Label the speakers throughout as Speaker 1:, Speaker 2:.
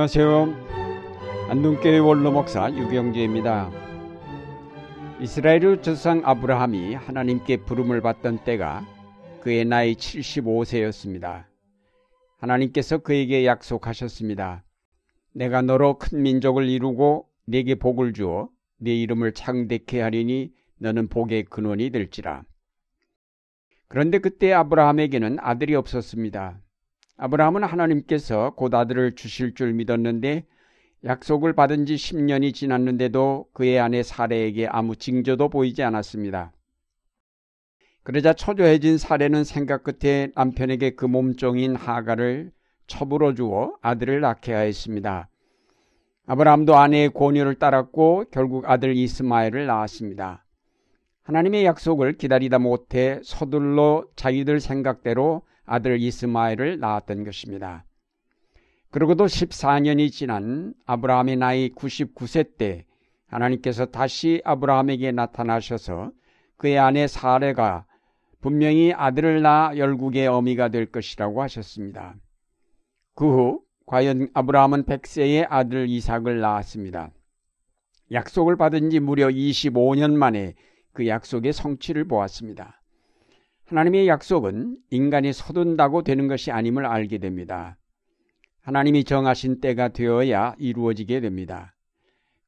Speaker 1: 안녕하세요. 안동교회 원로 목사 유경재입니다. 이스라엘의 조상 아브라함이 하나님께 부름을 받던 때가 그의 나이 75세였습니다. 하나님께서 그에게 약속하셨습니다. 내가 너로 큰 민족을 이루고 네게 복을 주어 네 이름을 창대케 하리니 너는 복의 근원이 될지라. 그런데 그때 아브라함에게는 아들이 없었습니다. 아브라함은 하나님께서 곧 아들을 주실 줄 믿었는데 약속을 받은 지 10년이 지났는데도 그의 아내 사례에게 아무 징조도 보이지 않았습니다. 그러자 초조해진 사례는 생각 끝에 남편에게 그 몸종인 하가를 첩으로 주어 아들을 낳게 하였습니다. 아브라함도 아내의 권유를 따랐고 결국 아들 이스마엘을 낳았습니다. 하나님의 약속을 기다리다 못해 서둘러 자기들 생각대로 아들 이스마엘을 낳았던 것입니다. 그러고도 14년이 지난 아브라함의 나이 99세 때 하나님께서 다시 아브라함에게 나타나셔서 그의 아내 사례가 분명히 아들을 낳아 열국의 어미가 될 것이라고 하셨습니다. 그 후 과연 아브라함은 100세의 아들 이삭을 낳았습니다. 약속을 받은 지 무려 25년 만에 그 약속의 성취를 보았습니다. 하나님의 약속은 인간이 서둔다고 되는 것이 아님을 알게 됩니다. 하나님이 정하신 때가 되어야 이루어지게 됩니다.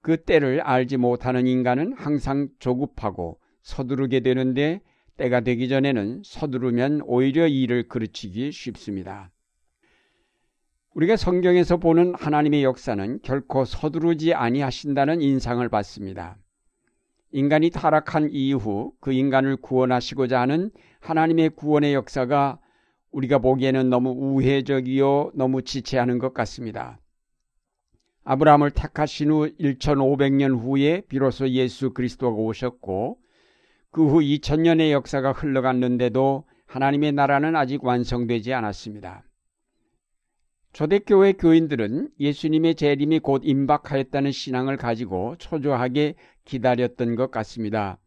Speaker 1: 그 때를 알지 못하는 인간은 항상 조급하고 서두르게 되는데 때가 되기 전에는 서두르면 오히려 일을 그르치기 쉽습니다. 우리가 성경에서 보는 하나님의 역사는 결코 서두르지 아니하신다는 인상을 받습니다. 인간이 타락한 이후 그 인간을 구원하시고자 하는 하나님의 구원의 역사가 우리가 보기에는 너무 우회적이요 너무 지체하는 것 같습니다. 아브라함을 택하신 후 1500년 후에 비로소 예수 그리스도가 오셨고 그 후 2000년의 역사가 흘러갔는데도 하나님의 나라는 아직 완성되지 않았습니다. 초대교회 교인들은 예수님의 재림이 곧 임박하였다는 신앙을 가지고 초조하게 기다렸던 것 같습니다.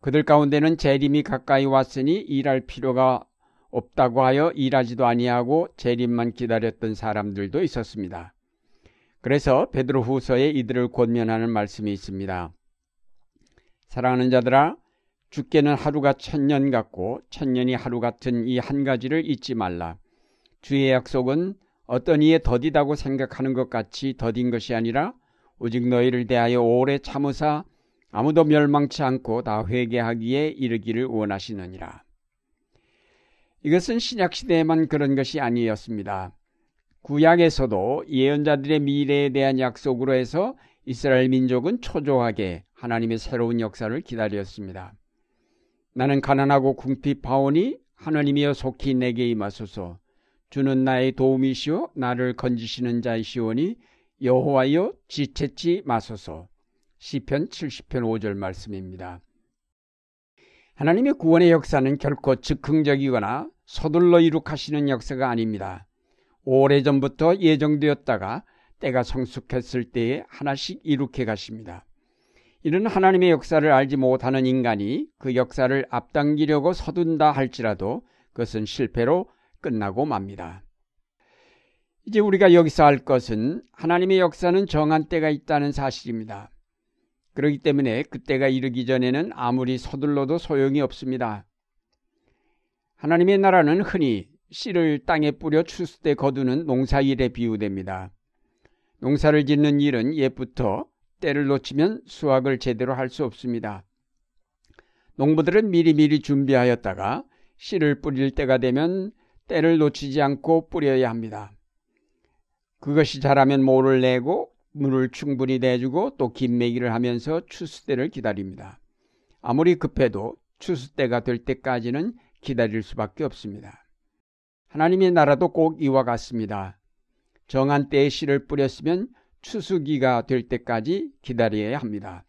Speaker 1: 그들 가운데는 재림이 가까이 왔으니 일할 필요가 없다고 하여 일하지도 아니하고 재림만 기다렸던 사람들도 있었습니다. 그래서 베드로 후서에 이들을 권면하는 말씀이 있습니다. 사랑하는 자들아 죽게는 하루가 천년 같고 천년이 하루 같은 이 한 가지를 잊지 말라. 주의 약속은 어떤 이에 더디다고 생각하는 것 같이 더딘 것이 아니라 오직 너희를 대하여 오래 참으사 아무도 멸망치 않고 다 회개하기에 이르기를 원하시느니라. 이것은 신약 시대에만 그런 것이 아니었습니다. 구약에서도 예언자들의 미래에 대한 약속으로 해서 이스라엘 민족은 초조하게 하나님의 새로운 역사를 기다렸습니다. 나는 가난하고 궁핍하오니 하나님이여 속히 내게 임하소서. 주는 나의 도움이시오 나를 건지시는 자이시오니 여호와여 지체치 마소서. 시편 70편 5절 말씀입니다. 하나님의 구원의 역사는 결코 즉흥적이거나 서둘러 이룩하시는 역사가 아닙니다. 오래전부터 예정되었다가 때가 성숙했을 때에 하나씩 이룩해 가십니다. 이런 하나님의 역사를 알지 못하는 인간이 그 역사를 앞당기려고 서둔다 할지라도 그것은 실패로 끝나고 맙니다. 이제 우리가 여기서 알 것은 하나님의 역사는 정한 때가 있다는 사실입니다. 그렇기 때문에 그때가 이르기 전에는 아무리 서둘러도 소용이 없습니다. 하나님의 나라는 흔히 씨를 땅에 뿌려 추수 때 거두는 농사일에 비유됩니다. 농사를 짓는 일은 옛부터 때를 놓치면 수확을 제대로 할 수 없습니다. 농부들은 미리미리 준비하였다가 씨를 뿌릴 때가 되면 때를 놓치지 않고 뿌려야 합니다. 그것이 자라면 모를 내고 물을 충분히 내주고 또 긴매기를 하면서 추수 때를 기다립니다. 아무리 급해도 추수 때가 될 때까지는 기다릴 수밖에 없습니다. 하나님의 나라도 꼭 이와 같습니다. 정한 때에 씨를 뿌렸으면 추수기가 될 때까지 기다려야 합니다.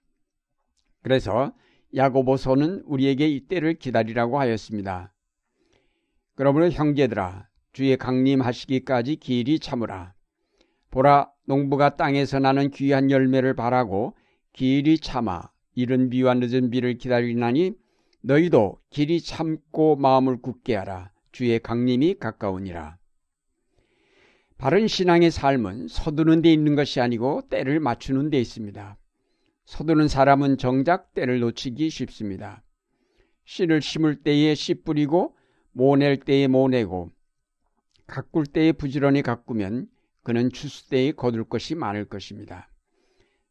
Speaker 1: 그래서 야고보서는 우리에게 이 때를 기다리라고 하였습니다. 그러므로 형제들아 주의 강림하시기까지 길이 참으라. 보라 농부가 땅에서 나는 귀한 열매를 바라고 길이 참아 이른 비와 늦은 비를 기다리나니 너희도 길이 참고 마음을 굳게 하라 주의 강림이 가까우니라. 바른 신앙의 삶은 서두는 데 있는 것이 아니고 때를 맞추는 데 있습니다. 서두는 사람은 정작 때를 놓치기 쉽습니다. 씨를 심을 때에 씨 뿌리고 모낼 때에 모내고 가꿀 때에 부지런히 가꾸면 그는 추수 때에 거둘 것이 많을 것입니다.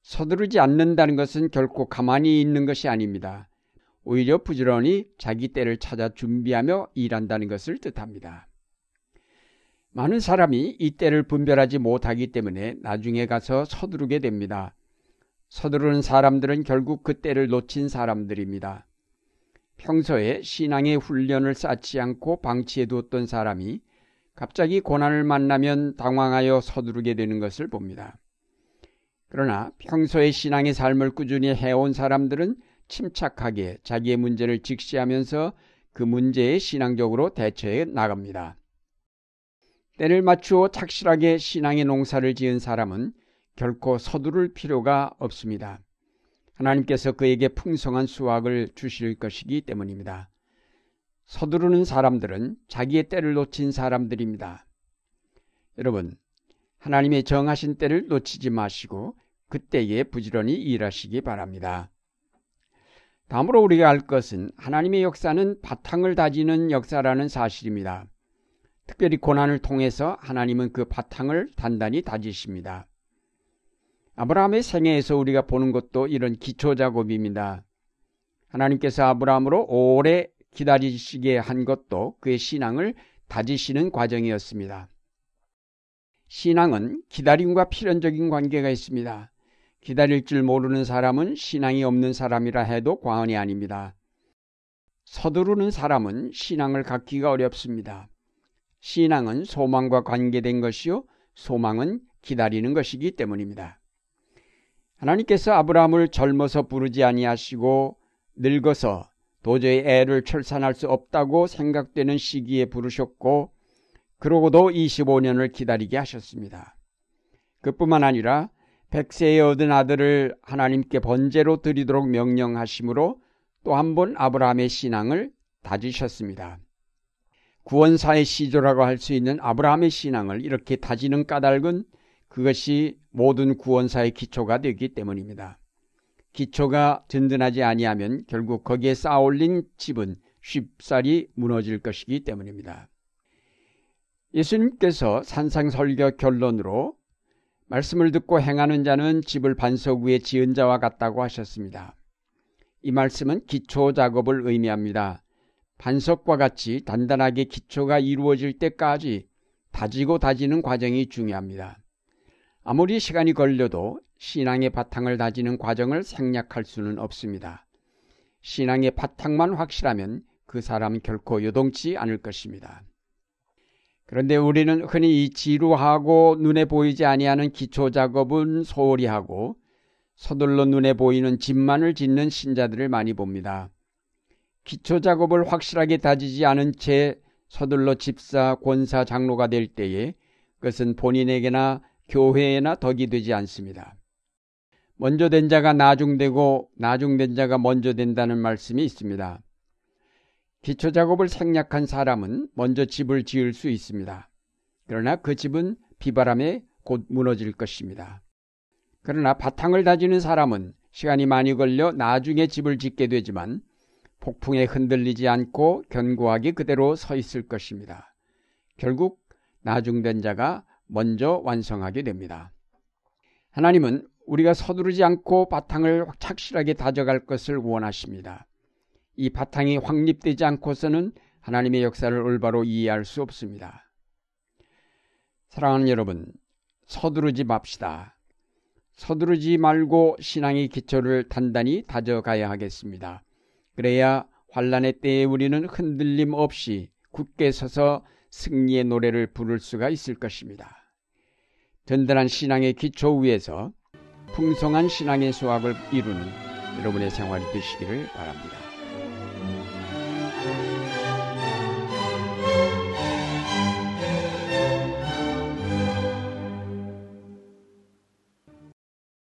Speaker 1: 서두르지 않는다는 것은 결코 가만히 있는 것이 아닙니다. 오히려 부지런히 자기 때를 찾아 준비하며 일한다는 것을 뜻합니다. 많은 사람이 이 때를 분별하지 못하기 때문에 나중에 가서 서두르게 됩니다. 서두르는 사람들은 결국 그 때를 놓친 사람들입니다. 평소에 신앙의 훈련을 쌓지 않고 방치해 두었던 사람이 갑자기 고난을 만나면 당황하여 서두르게 되는 것을 봅니다. 그러나 평소에 신앙의 삶을 꾸준히 해온 사람들은 침착하게 자기의 문제를 직시하면서 그 문제에 신앙적으로 대처해 나갑니다. 때를 맞추어 착실하게 신앙의 농사를 지은 사람은 결코 서두를 필요가 없습니다. 하나님께서 그에게 풍성한 수확을 주실 것이기 때문입니다. 서두르는 사람들은 자기의 때를 놓친 사람들입니다. 여러분, 하나님의 정하신 때를 놓치지 마시고 그때에 부지런히 일하시기 바랍니다. 다음으로 우리가 알 것은 하나님의 역사는 바탕을 다지는 역사라는 사실입니다. 특별히 고난을 통해서 하나님은 그 바탕을 단단히 다지십니다. 아브라함의 생애에서 우리가 보는 것도 이런 기초 작업입니다. 하나님께서 아브라함으로 오래 기다리시게 한 것도 그의 신앙을 다지시는 과정이었습니다. 신앙은 기다림과 필연적인 관계가 있습니다. 기다릴 줄 모르는 사람은 신앙이 없는 사람이라 해도 과언이 아닙니다. 서두르는 사람은 신앙을 갖기가 어렵습니다. 신앙은 소망과 관계된 것이요, 소망은 기다리는 것이기 때문입니다. 하나님께서 아브라함을 젊어서 부르지 아니하시고 늙어서 도저히 애를 출산할 수 없다고 생각되는 시기에 부르셨고 그러고도 25년을 기다리게 하셨습니다. 그뿐만 아니라 백세에 얻은 아들을 하나님께 번제로 드리도록 명령하심으로 또 한 번 아브라함의 신앙을 다지셨습니다. 구원사의 시조라고 할 수 있는 아브라함의 신앙을 이렇게 다지는 까닭은 그것이 모든 구원사의 기초가 되기 때문입니다. 기초가 든든하지 아니하면 결국 거기에 쌓아올린 집은 쉽사리 무너질 것이기 때문입니다. 예수님께서 산상설교 결론으로 말씀을 듣고 행하는 자는 집을 반석 위에 지은 자와 같다고 하셨습니다. 이 말씀은 기초 작업을 의미합니다. 반석과 같이 단단하게 기초가 이루어질 때까지 다지고 다지는 과정이 중요합니다. 아무리 시간이 걸려도 신앙의 바탕을 다지는 과정을 생략할 수는 없습니다. 신앙의 바탕만 확실하면 그 사람은 결코 요동치 않을 것입니다. 그런데 우리는 흔히 이 지루하고 눈에 보이지 아니하는 기초 작업은 소홀히 하고 서둘러 눈에 보이는 집만을 짓는 신자들을 많이 봅니다. 기초 작업을 확실하게 다지지 않은 채 서둘러 집사, 권사, 장로가 될 때에 그것은 본인에게나 교회에나 덕이 되지 않습니다. 먼저 된 자가 나중되고 나중된 자가 먼저 된다는 말씀이 있습니다. 기초 작업을 생략한 사람은 먼저 집을 지을 수 있습니다. 그러나 그 집은 비바람에 곧 무너질 것입니다. 그러나 바탕을 다지는 사람은 시간이 많이 걸려 나중에 집을 짓게 되지만 폭풍에 흔들리지 않고 견고하게 그대로 서 있을 것입니다. 결국 나중된 자가 먼저 완성하게 됩니다. 하나님은 우리가 서두르지 않고 바탕을 착실하게 다져갈 것을 원하십니다. 이 바탕이 확립되지 않고서는 하나님의 역사를 올바로 이해할 수 없습니다. 사랑하는 여러분, 서두르지 맙시다. 서두르지 말고 신앙의 기초를 단단히 다져가야 하겠습니다. 그래야 환란의 때에 우리는 흔들림 없이 굳게 서서 승리의 노래를 부를 수가 있을 것입니다. 든든한 신앙의 기초 위에서 풍성한 신앙의 수확을 이루는 여러분의 생활이 되시기를 바랍니다.